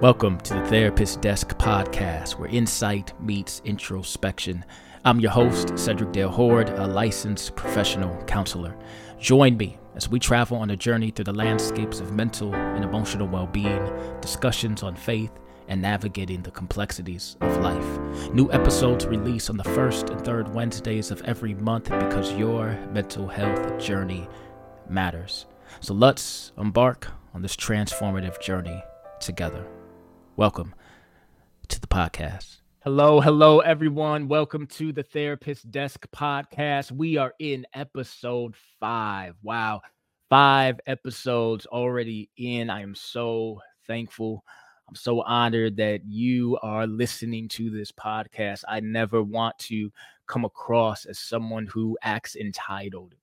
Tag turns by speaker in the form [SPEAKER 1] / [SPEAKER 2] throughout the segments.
[SPEAKER 1] Welcome to the Therapist Desk podcast, where insight meets introspection. I'm your host, Cedric Dale Horde, a licensed professional counselor. Join me as we travel on a journey through the landscapes of mental and emotional well being, discussions on faith, and navigating the complexities of life. New episodes release on the first and third Wednesdays of every month because your mental health journey matters. So let's embark on this transformative journey together. Welcome to the podcast. Hello, hello, everyone. Welcome to the Therapist Desk podcast. We are in episode five. Wow, five episodes already in. I am so thankful. I'm so honored that you are listening to this podcast. I never want to come across as someone who acts entitled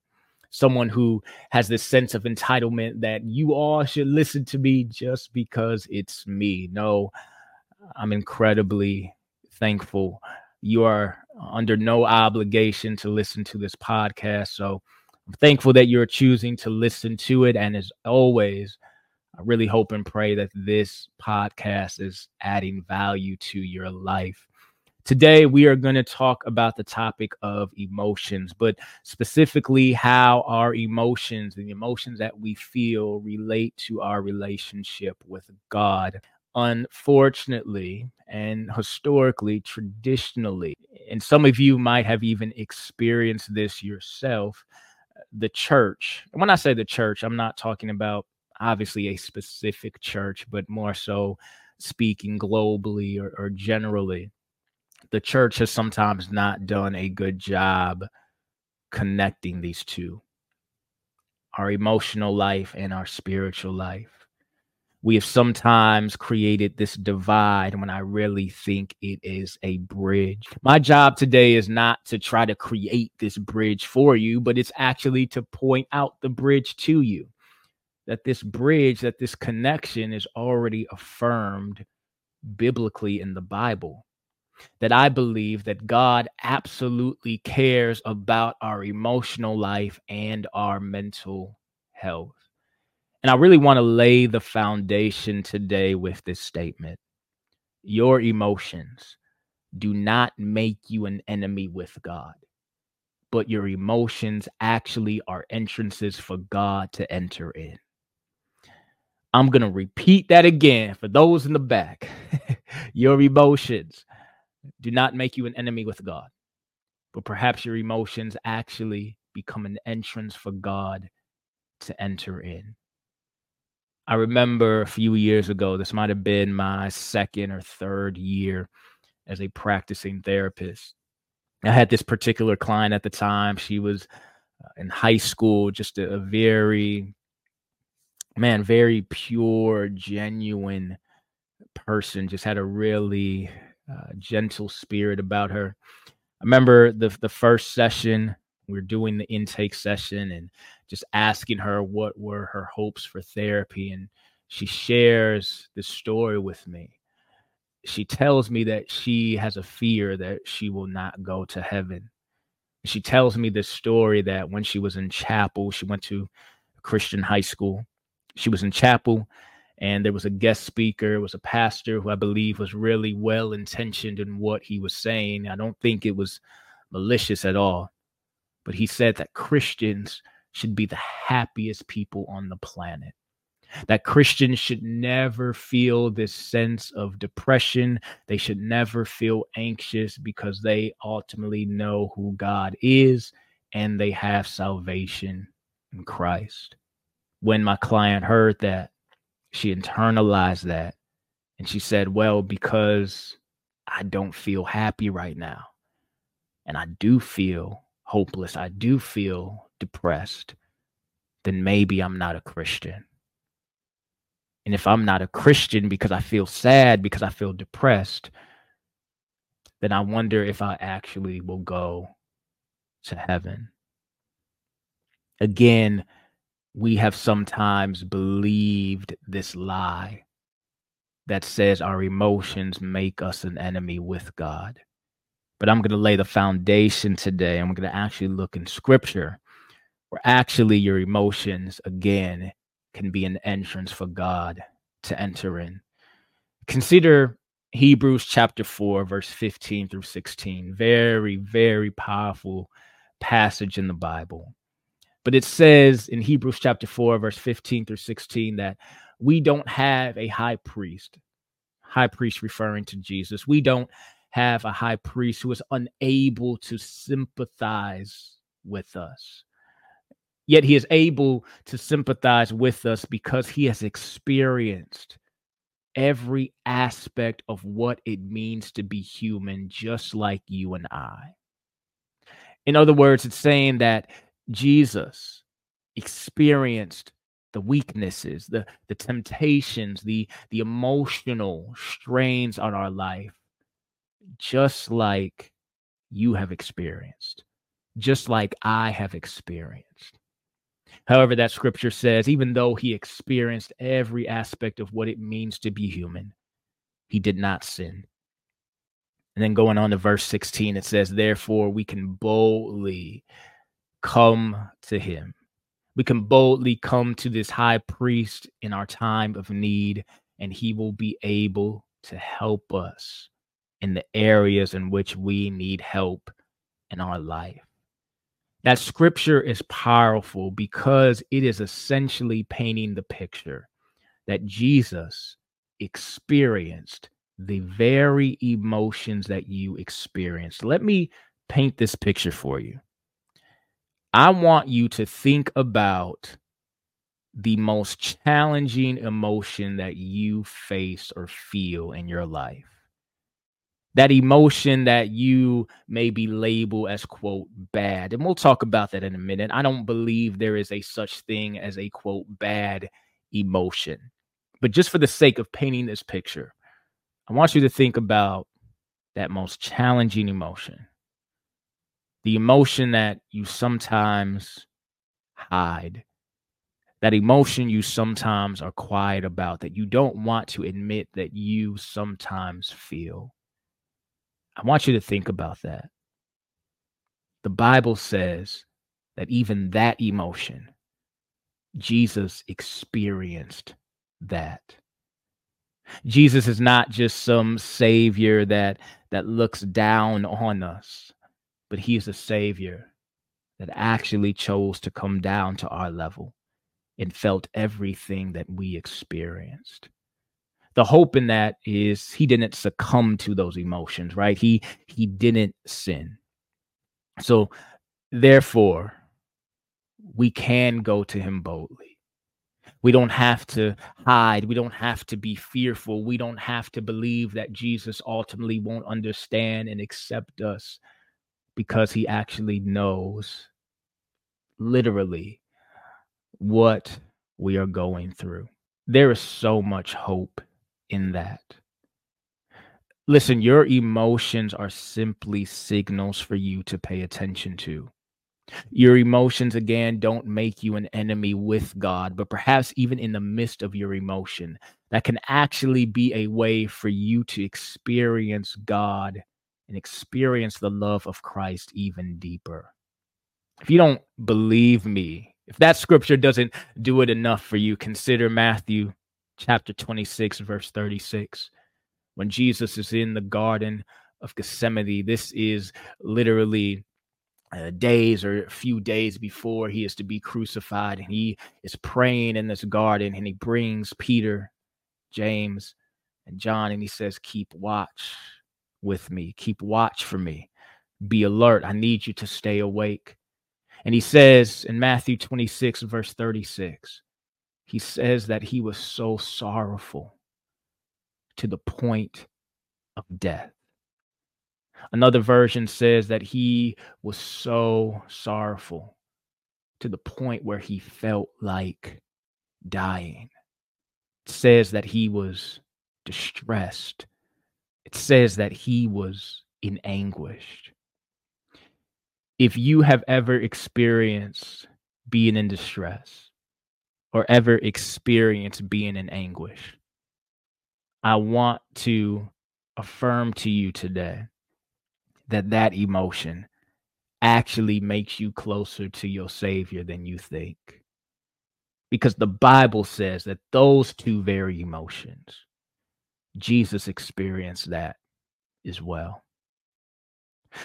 [SPEAKER 1] someone who has this sense of entitlement that you all should listen to me just because it's me. No, I'm incredibly thankful. You are under no obligation to listen to this podcast. So I'm thankful that you're choosing to listen to it. And as always, I really hope and pray that this podcast is adding value to your life. Today, we are going to talk about the topic of emotions, but specifically how our emotions and the emotions that we feel relate to our relationship with God. Unfortunately, and historically, traditionally, and some of you might have even experienced this yourself, the church, and when I say the church, I'm not talking about obviously a specific church, but more so speaking globally or, or generally the church has sometimes not done a good job connecting these two our emotional life and our spiritual life. We have sometimes created this divide when I really think it is a bridge. My job today is not to try to create this bridge for you, but it's actually to point out the bridge to you. That this bridge, that this connection is already affirmed biblically in the Bible that I believe that God absolutely cares about our emotional life and our mental health. And I really want to lay the foundation today with this statement Your emotions do not make you an enemy with God, but your emotions actually are entrances for God to enter in. I'm going to repeat that again for those in the back. your emotions do not make you an enemy with God, but perhaps your emotions actually become an entrance for God to enter in. I remember a few years ago, this might have been my second or third year as a practicing therapist. I had this particular client at the time. She was uh, in high school, just a, a very, man, very pure, genuine person, just had a really uh, gentle spirit about her. I remember the the first session we are doing the intake session and just asking her what were her hopes for therapy and she shares this story with me. She tells me that she has a fear that she will not go to heaven. She tells me this story that when she was in chapel, she went to Christian high school. She was in chapel and there was a guest speaker it was a pastor who i believe was really well intentioned in what he was saying. I don't think it was malicious at all but he said that christians should be the happiest people on the planet. That christians should never feel this sense of depression. They should never feel anxious because they ultimately know who god is and they have salvation in christ. When my client heard that she internalized that and she said, Well, because I don't feel happy right now, and I do feel hopeless, I do feel depressed, then maybe I'm not a Christian. And if I'm not a Christian because I feel sad, because I feel depressed, then I wonder if I actually will go to heaven. Again, we have sometimes believed this lie that says our emotions make us an enemy with God. But I'm going to lay the foundation today. I'm going to actually look in scripture where actually your emotions, again, can be an entrance for God to enter in. Consider Hebrews chapter 4, verse 15 through 16. Very, very powerful passage in the Bible. But it says in Hebrews chapter 4, verse 15 through 16, that we don't have a high priest, high priest referring to Jesus. We don't have a high priest who is unable to sympathize with us. Yet he is able to sympathize with us because he has experienced every aspect of what it means to be human, just like you and I. In other words, it's saying that Jesus experienced the weaknesses, the, the temptations, the, the emotional strains on our life, just like you have experienced, just like I have experienced. However, that scripture says, even though he experienced every aspect of what it means to be human, he did not sin. And then going on to verse 16, it says, Therefore, we can boldly come to him. We can boldly come to this high priest in our time of need, and he will be able to help us in the areas in which we need help in our life. That scripture is powerful because it is essentially painting the picture that Jesus experienced the very emotions that you experienced. Let me paint this picture for you. I want you to think about the most challenging emotion that you face or feel in your life. That emotion that you maybe label as quote bad and we'll talk about that in a minute. I don't believe there is a such thing as a quote bad emotion. But just for the sake of painting this picture i want you to think about that most challenging emotion the emotion that you sometimes hide that emotion you sometimes are quiet about that you don't want to admit that you sometimes feel I want you to think about that. The Bible says that even that emotion, Jesus experienced that. Jesus is not just some savior that that looks down on us, but he is a savior that actually chose to come down to our level and felt everything that we experienced. The hope in that is he didn't succumb to those emotions right? He he didn't sin. So therefore we can go to him boldly. We don't have to hide. We don't have to be fearful. We don't have to believe that jesus ultimately won't understand and accept us because he actually knows literally what we are going through there is so much hope in that. Listen, your emotions are simply signals for you to pay attention to. Your emotions, again, don't make you an enemy with God, but perhaps even in the midst of your emotion, that can actually be a way for you to experience God and experience the love of Christ even deeper. If you don't believe me, if that scripture doesn't do it enough for you, consider Matthew chapter 26, verse 36. When Jesus is in the Garden of Gethsemane, this is literally uh, days or a few days before he is to be crucified. And he is praying in this garden and he brings Peter, James, and John and he says, Keep watch with me, keep watch for me, be alert. I need you to stay awake. And he says in Matthew 26, verse 36, he says that he was so sorrowful to the point of death. Another version says that he was so sorrowful to the point where he felt like dying. It says that he was distressed. It says that he was in anguish. If you have ever experienced being in distress, or ever experienced being in anguish. I want to affirm to you today that that emotion actually makes you closer to your Savior than you think. Because the Bible says that those two very emotions, Jesus experienced that as well.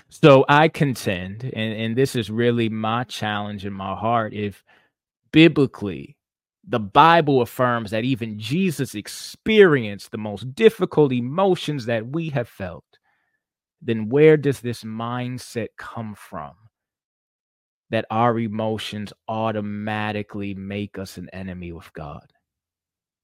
[SPEAKER 1] So I contend, and, and this is really my challenge in my heart, if biblically the Bible affirms that even Jesus experienced the most difficult emotions that we have felt, then where does this mindset come from? That our emotions automatically make us an enemy with God?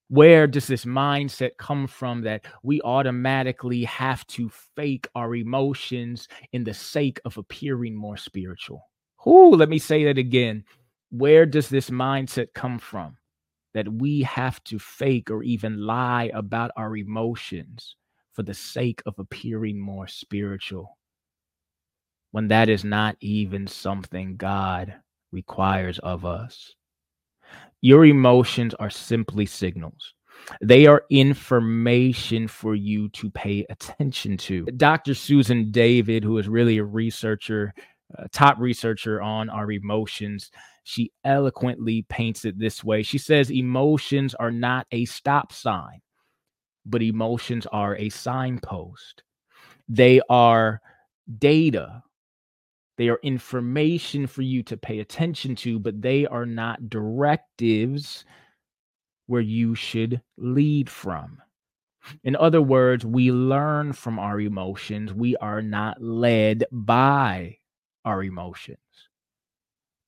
[SPEAKER 1] Where does this mindset come from that we automatically have to fake our emotions in the sake of appearing more spiritual? Ooh, let me say that again. Where does this mindset come from that we have to fake or even lie about our emotions for the sake of appearing more spiritual? When that is not even something God requires of us. Your emotions are simply signals. They are information for you to pay attention to. Dr. Susan David, who is really a researcher, a top researcher on our emotions, she eloquently paints it this way. She says, Emotions are not a stop sign, but emotions are a signpost. They are data they are information for you to pay attention to, but they are not directives where you should lead from. In other words, we learn from our emotions. We are not led by our emotions.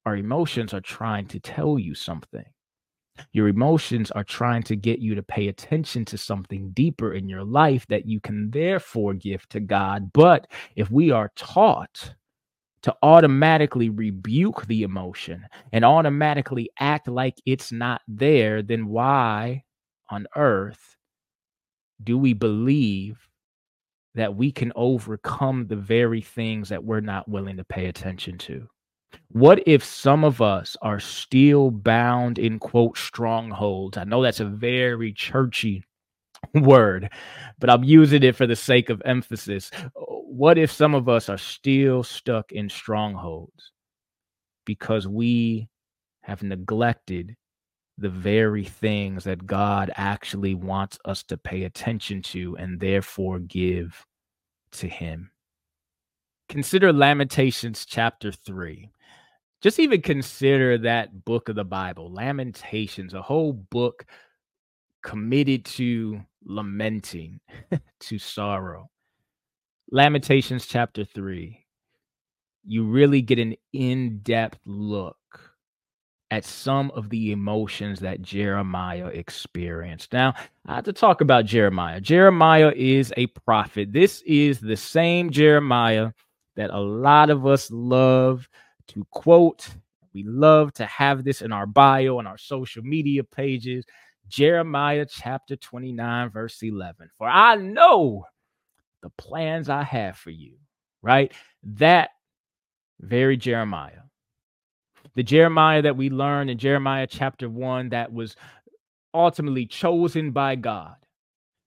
[SPEAKER 1] Our emotions are trying to tell you something. Your emotions are trying to get you to pay attention to something deeper in your life that you can therefore give to God. But if we are taught to automatically rebuke the emotion and automatically act like it's not there, then why on earth do we believe that we can overcome the very things that we're not willing to pay attention to? What if some of us are still bound in quote strongholds? I know that's a very churchy word, but I'm using it for the sake of emphasis. What if some of us are still stuck in strongholds because we have neglected the very things that God actually wants us to pay attention to and therefore give to Him? Consider Lamentations chapter 3 just even consider that book of the Bible, Lamentations, a whole book committed to lamenting, to sorrow. Lamentations chapter 3, you really get an in depth look at some of the emotions that Jeremiah experienced. Now, I have to talk about Jeremiah. Jeremiah is a prophet. This is the same Jeremiah that a lot of us love to quote. We love to have this in our bio and our social media pages. Jeremiah chapter 29, verse 11. For I know the plans I have for you, right? That very Jeremiah. The Jeremiah that we learned in Jeremiah chapter 1 that was ultimately chosen by God.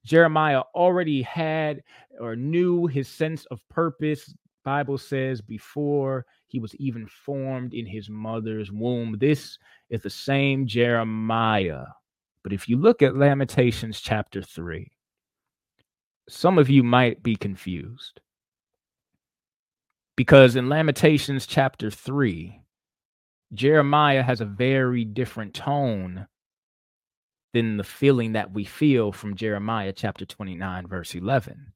[SPEAKER 1] Jeremiah already had or knew his sense of purpose. Bible says before he was even formed in his mother's womb. This is the same Jeremiah but if you look at Lamentations chapter 3, some of you might be confused. Because in Lamentations chapter 3, Jeremiah has a very different tone than the feeling that we feel from Jeremiah chapter 29, verse 11.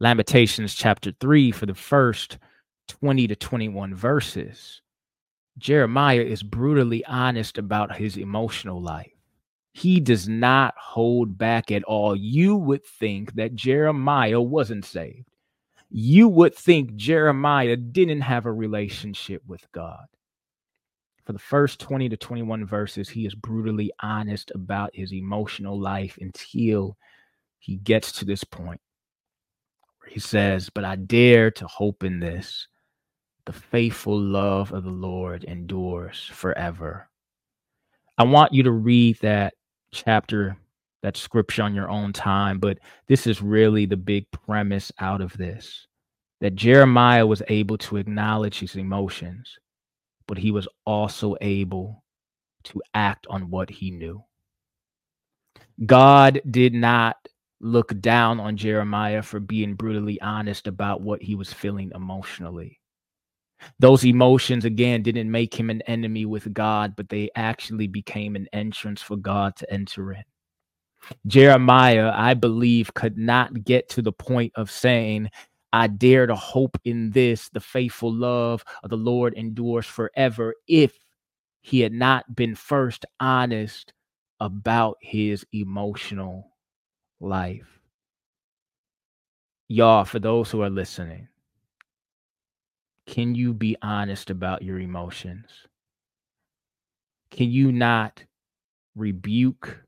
[SPEAKER 1] Lamentations chapter 3, for the first 20 to 21 verses, Jeremiah is brutally honest about his emotional life he does not hold back at all. You would think that Jeremiah wasn't saved. You would think Jeremiah didn't have a relationship with God. For the first 20 to 21 verses, he is brutally honest about his emotional life until he gets to this point where he says, But I dare to hope in this. The faithful love of the Lord endures forever. I want you to read that chapter, that scripture on your own time, but this is really the big premise out of this that Jeremiah was able to acknowledge his emotions, but he was also able to act on what he knew. God did not look down on Jeremiah for being brutally honest about what he was feeling emotionally. Those emotions, again, didn't make him an enemy with God, but they actually became an entrance for God to enter in. Jeremiah, I believe, could not get to the point of saying, I dare to hope in this, the faithful love of the Lord endures forever, if he had not been first honest about his emotional life. Y'all, for those who are listening, can you be honest about your emotions? Can you not rebuke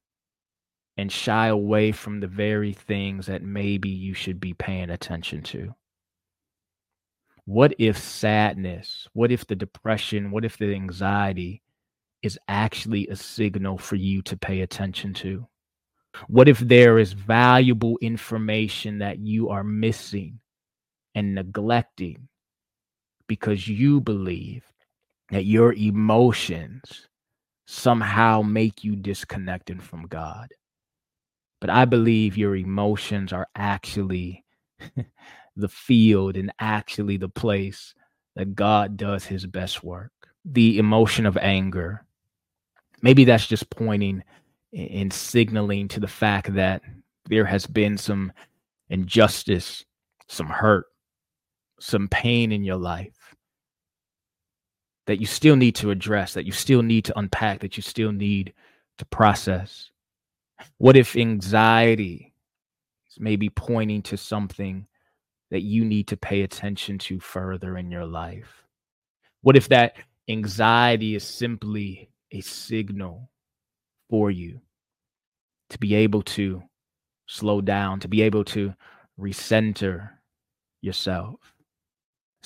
[SPEAKER 1] and shy away from the very things that maybe you should be paying attention to? What if sadness, what if the depression, what if the anxiety is actually a signal for you to pay attention to? What if there is valuable information that you are missing and neglecting because you believe that your emotions somehow make you disconnected from God? But I believe your emotions are actually the field and actually the place that God does his best work. The emotion of anger, maybe that's just pointing and signaling to the fact that there has been some injustice, some hurt, some pain in your life that you still need to address, that you still need to unpack, that you still need to process. What if anxiety is maybe pointing to something that you need to pay attention to further in your life? What if that anxiety is simply a signal for you to be able to slow down, to be able to recenter yourself?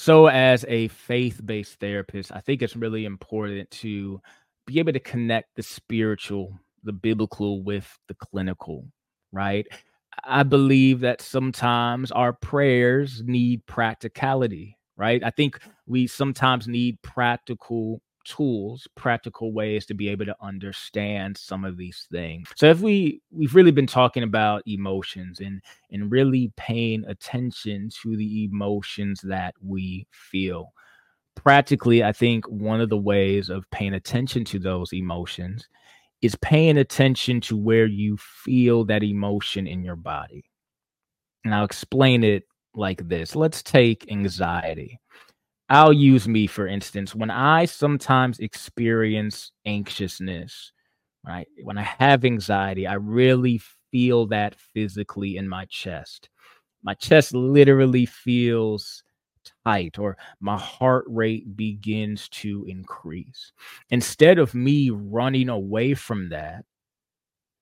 [SPEAKER 1] So, as a faith based therapist, I think it's really important to be able to connect the spiritual the biblical with the clinical, right? I believe that sometimes our prayers need practicality, right? I think we sometimes need practical tools, practical ways to be able to understand some of these things. So if we we've really been talking about emotions and and really paying attention to the emotions that we feel. Practically, I think one of the ways of paying attention to those emotions is paying attention to where you feel that emotion in your body. And I'll explain it like this. Let's take anxiety. I'll use me for instance. When I sometimes experience anxiousness, right? When I have anxiety, I really feel that physically in my chest. My chest literally feels tight or my heart rate begins to increase. Instead of me running away from that,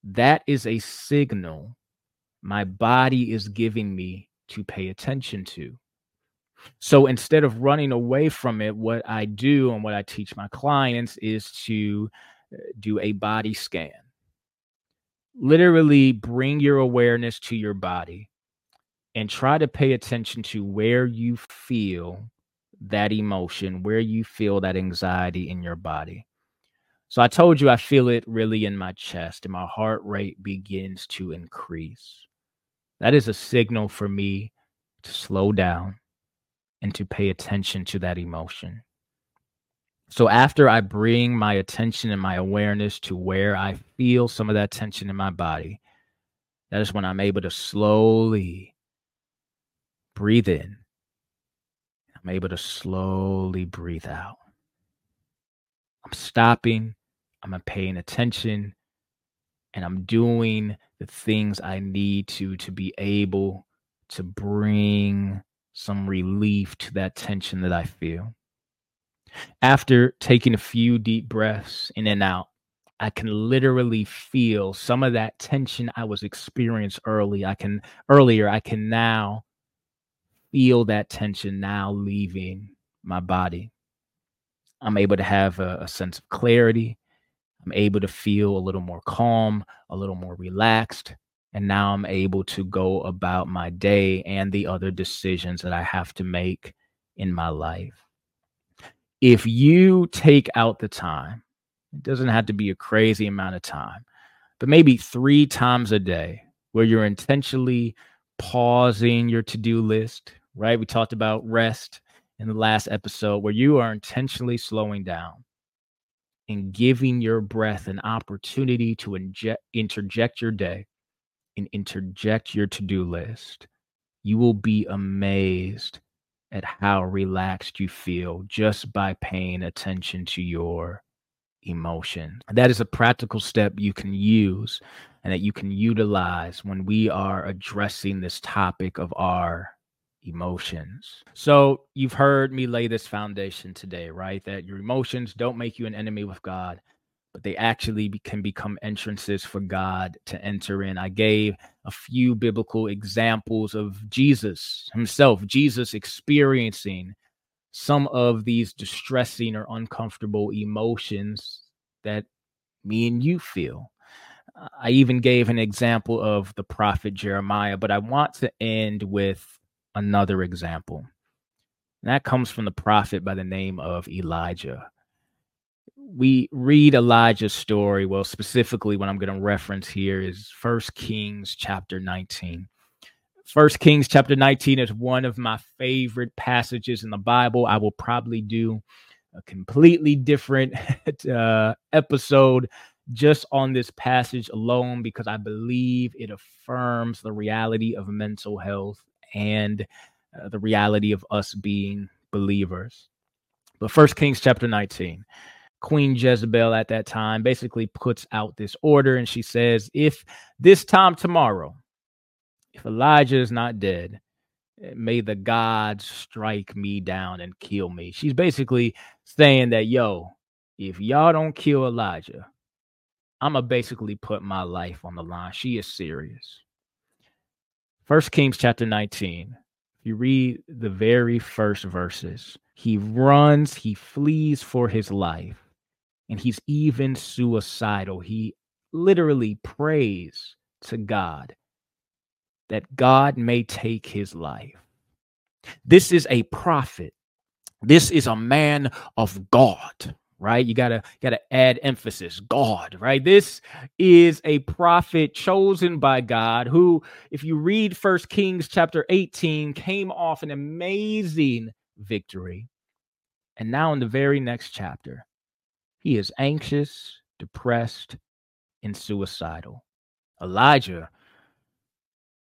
[SPEAKER 1] that is a signal my body is giving me to pay attention to. So instead of running away from it, what I do and what I teach my clients is to uh, do a body scan. Literally bring your awareness to your body and try to pay attention to where you feel that emotion, where you feel that anxiety in your body. So I told you I feel it really in my chest and my heart rate begins to increase. That is a signal for me to slow down and to pay attention to that emotion. So after I bring my attention and my awareness to where I feel some of that tension in my body, that is when I'm able to slowly breathe in. I'm able to slowly breathe out. I'm stopping, I'm paying attention, and I'm doing the things I need to to be able to bring some relief to that tension that I feel. After taking a few deep breaths in and out, I can literally feel some of that tension I was experiencing early. I can earlier, I can now feel that tension now leaving my body. I'm able to have a, a, sense of clarity. I'm able to feel a little more calm, a little more relaxed. And now I'm able to go about my day and the other decisions that I have to make in my life. If you take out the time, it doesn't have to be a crazy amount of time, but maybe three times a day, where you're intentionally pausing your to do list, right? We talked about rest in the last episode, where you are intentionally slowing down and giving your breath an opportunity to inject, interject your day and interject your to do list. You will be amazed at how relaxed you feel just by paying attention to your emotion. That is a practical step you can use and that you can utilize when we are addressing this topic of our emotions. So, you've heard me lay this foundation today, right? That your emotions don't make you an enemy with God, but they actually be, can become entrances for God to enter in. I gave a few biblical examples of Jesus himself, Jesus experiencing some of these distressing or uncomfortable emotions that me and you feel. I even gave an example of the prophet Jeremiah, but I want to end with another example. And that comes from the prophet by the name of Elijah. We read Elijah's story. Well, specifically, what I'm going to reference here is First Kings chapter 19. First Kings chapter 19 is one of my favorite passages in the Bible. I will probably do a completely different uh, episode just on this passage alone because I believe it affirms the reality of mental health and uh, the reality of us being believers. But First Kings chapter 19. Queen Jezebel at that time basically puts out this order and she says, If this time tomorrow, if Elijah is not dead, eh, may the gods strike me down and kill me. She's basically saying that, yo, if y'all don't kill Elijah, I'm gonna basically put my life on the line. She is serious. First Kings chapter 19. If you read the very first verses, he runs, he flees for his life, and he's even suicidal. He literally prays to God that God may take his life. This is a prophet. This is a man of God right you gotta gotta add emphasis god right this is a prophet chosen by god who if you read first kings chapter 18 came off an amazing victory and now in the very next chapter he is anxious depressed and suicidal elijah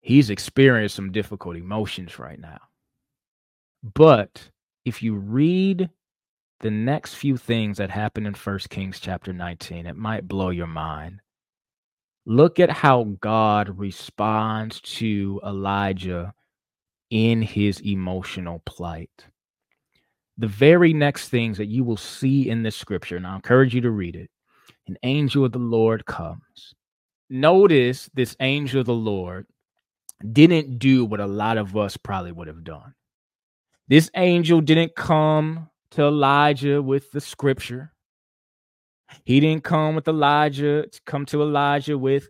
[SPEAKER 1] he's experienced some difficult emotions right now but if you read the next few things that happen in First Kings chapter 19, it might blow your mind. Look at how God responds to Elijah in his emotional plight. The very next things that you will see in this scripture, and I encourage you to read it an angel of the Lord comes. Notice this angel of the Lord didn't do what a lot of us probably would have done. This angel didn't come to Elijah with the scripture. He didn't come with Elijah, to come to Elijah with,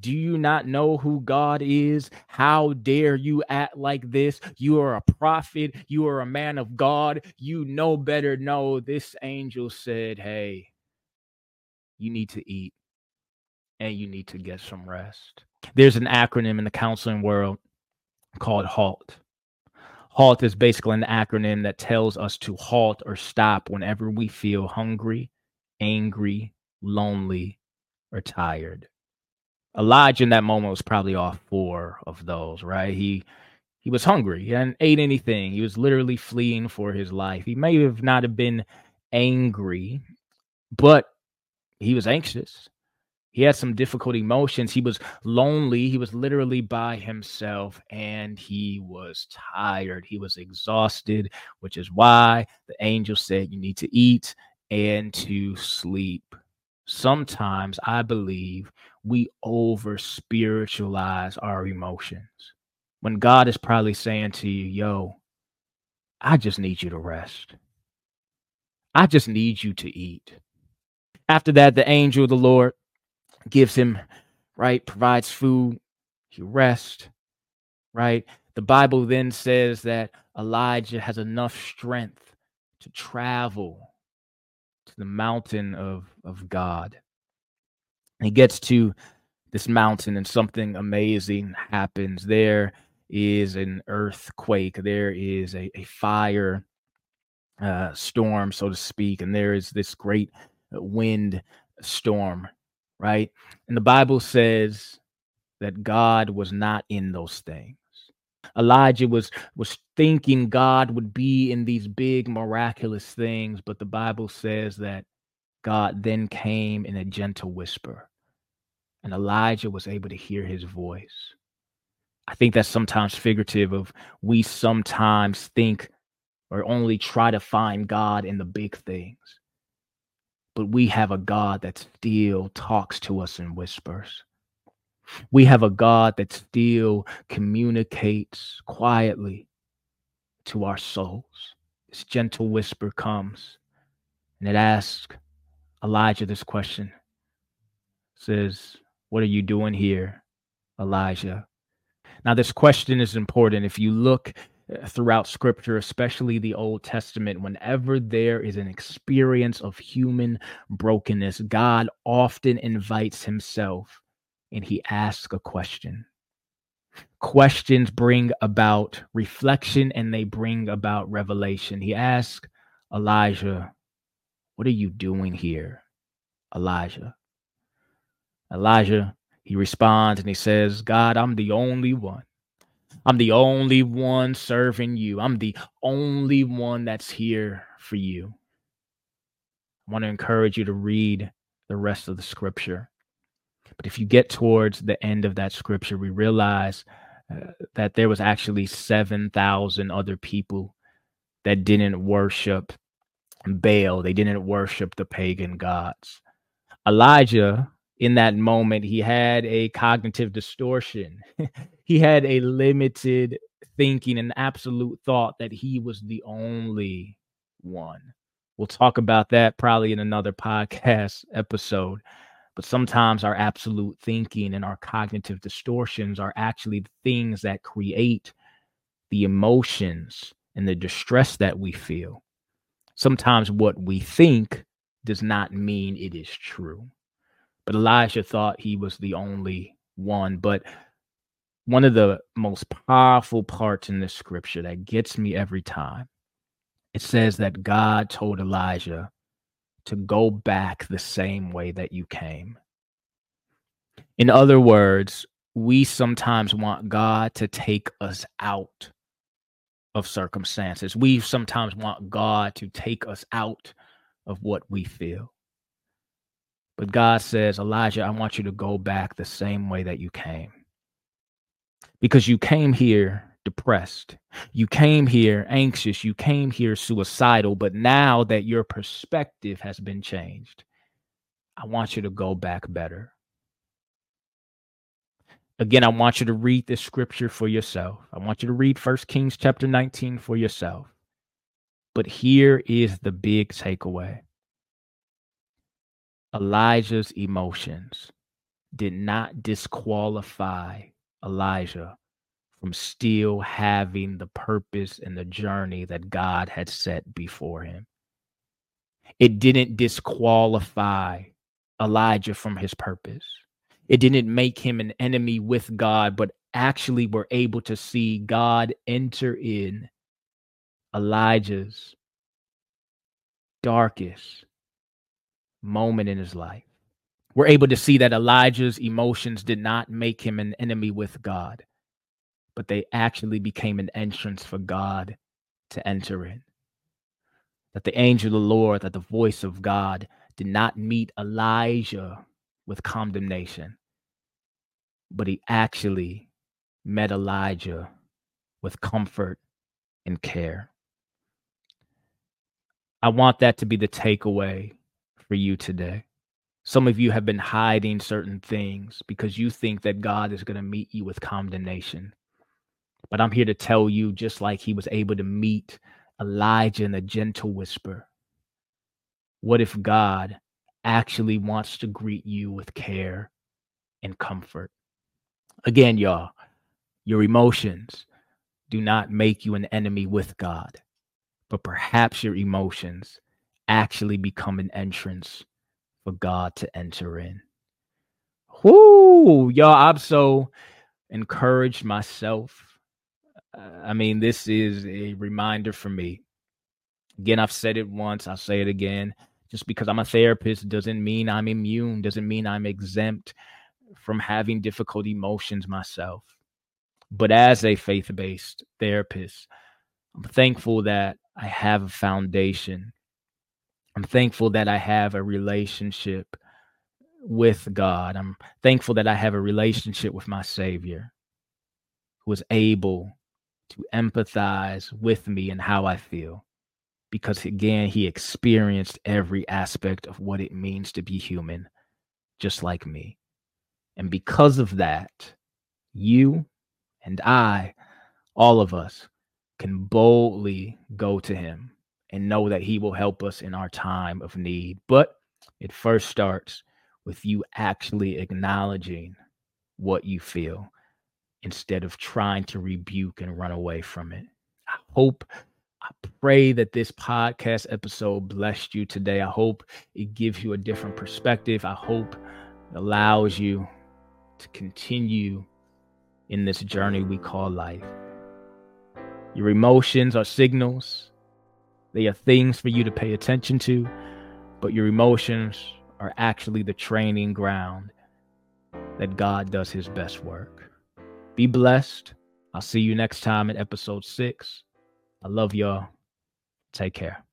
[SPEAKER 1] Do you not know who God is? How dare you act like this? You are a prophet. You are a man of God. You know better. No, this angel said, Hey, you need to eat and you need to get some rest. There's an acronym in the counseling world called HALT. HALT is basically an acronym that tells us to halt or stop whenever we feel hungry, angry, lonely, or tired. Elijah in that moment was probably off four of those, right? He he was hungry. He hadn't ate anything. He was literally fleeing for his life. He may have not have been angry, but he was anxious. He had some difficult emotions. He was lonely. He was literally by himself and he was tired. He was exhausted, which is why the angel said, You need to eat and to sleep. Sometimes I believe we over spiritualize our emotions when God is probably saying to you, Yo, I just need you to rest. I just need you to eat. After that, the angel of the Lord gives him, right, provides food, he rests, right? The Bible then says that Elijah has enough strength to travel to the mountain of, of God. He gets to this mountain and something amazing happens. There is an earthquake, there is a, a fire uh, storm, so to speak, and there is this great wind storm, right? And the Bible says that God was not in those things. Elijah was was thinking God would be in these big miraculous things, but the Bible says that God then came in a gentle whisper, and Elijah was able to hear his voice. I think that's sometimes figurative of we sometimes think or only try to find God in the big things. But we have a God that still talks to us in whispers. We have a God that still communicates quietly to our souls. This gentle whisper comes and it asks Elijah this question. It says, What are you doing here, Elijah? Now, this question is important. If you look uh, throughout scripture, especially the Old Testament, whenever there is an experience of human brokenness, God often invites himself and he asks a question. Questions bring about reflection and they bring about revelation. He asks Elijah, What are you doing here, Elijah? Elijah, he responds and he says, God, I'm the only one. I'm the only one serving you. I'm the only one that's here for you. I want to encourage you to read the rest of the scripture. But if you get towards the end of that scripture, we realize uh, that there was actually 7,000 other people that didn't worship Baal, they didn't worship the pagan gods. Elijah, in that moment, he had a cognitive distortion. he had a limited thinking and absolute thought that he was the only one. We'll talk about that probably in another podcast episode. But sometimes our absolute thinking and our cognitive distortions are actually the things that create the emotions and the distress that we feel. Sometimes what we think does not mean it is true. But Elijah thought he was the only one. But one of the most powerful parts in this scripture that gets me every time it says that God told Elijah to go back the same way that you came. In other words, we sometimes want God to take us out of circumstances. We sometimes want God to take us out of what we feel. But God says, Elijah, I want you to go back the same way that you came. Because you came here depressed. You came here anxious. You came here suicidal. But now that your perspective has been changed, I want you to go back better. Again, I want you to read this scripture for yourself. I want you to read First Kings chapter 19 for yourself. But here is the big takeaway Elijah's emotions did not disqualify Elijah from still having the purpose and the journey that God had set before him. It didn't disqualify Elijah from his purpose. It didn't make him an enemy with God, but actually were able to see God enter in Elijah's darkest moment in his life. We're able to see that Elijah's emotions did not make him an enemy with God but they actually became an entrance for God to enter in. That the angel of the Lord, that the voice of God did not meet Elijah with condemnation, but he actually met Elijah with comfort and care. I want that to be the takeaway for you today. Some of you have been hiding certain things because you think that God is going to meet you with condemnation. But I'm here to tell you, just like he was able to meet Elijah in a gentle whisper, what if God actually wants to greet you with care and comfort? Again, y'all, your emotions do not make you an enemy with God, but perhaps your emotions actually become an entrance for God to enter in. Whoo, y'all, I'm so encouraged myself. I mean, this is a reminder for me. Again, I've said it once, I'll say it again. Just because I'm a therapist doesn't mean I'm immune, doesn't mean I'm exempt from having difficult emotions myself. But as a faith based therapist, I'm thankful that I have a foundation. I'm thankful that I have a relationship with God. I'm thankful that I have a relationship with my Savior who is able to empathize with me and how I feel. Because again, he experienced every aspect of what it means to be human, just like me. And because of that, you and I, all of us, can boldly go to him and know that he will help us in our time of need. But it first starts with you actually acknowledging what you feel instead of trying to rebuke and run away from it. I hope, I pray that this podcast episode blessed you today. I hope it gives you a different perspective. I hope it allows you to continue in this journey we call life. Your emotions are signals, they are things for you to pay attention to, but your emotions are actually the training ground that God does his best work. Be blessed. I'll see you next time in episode six. I love y'all. Take care.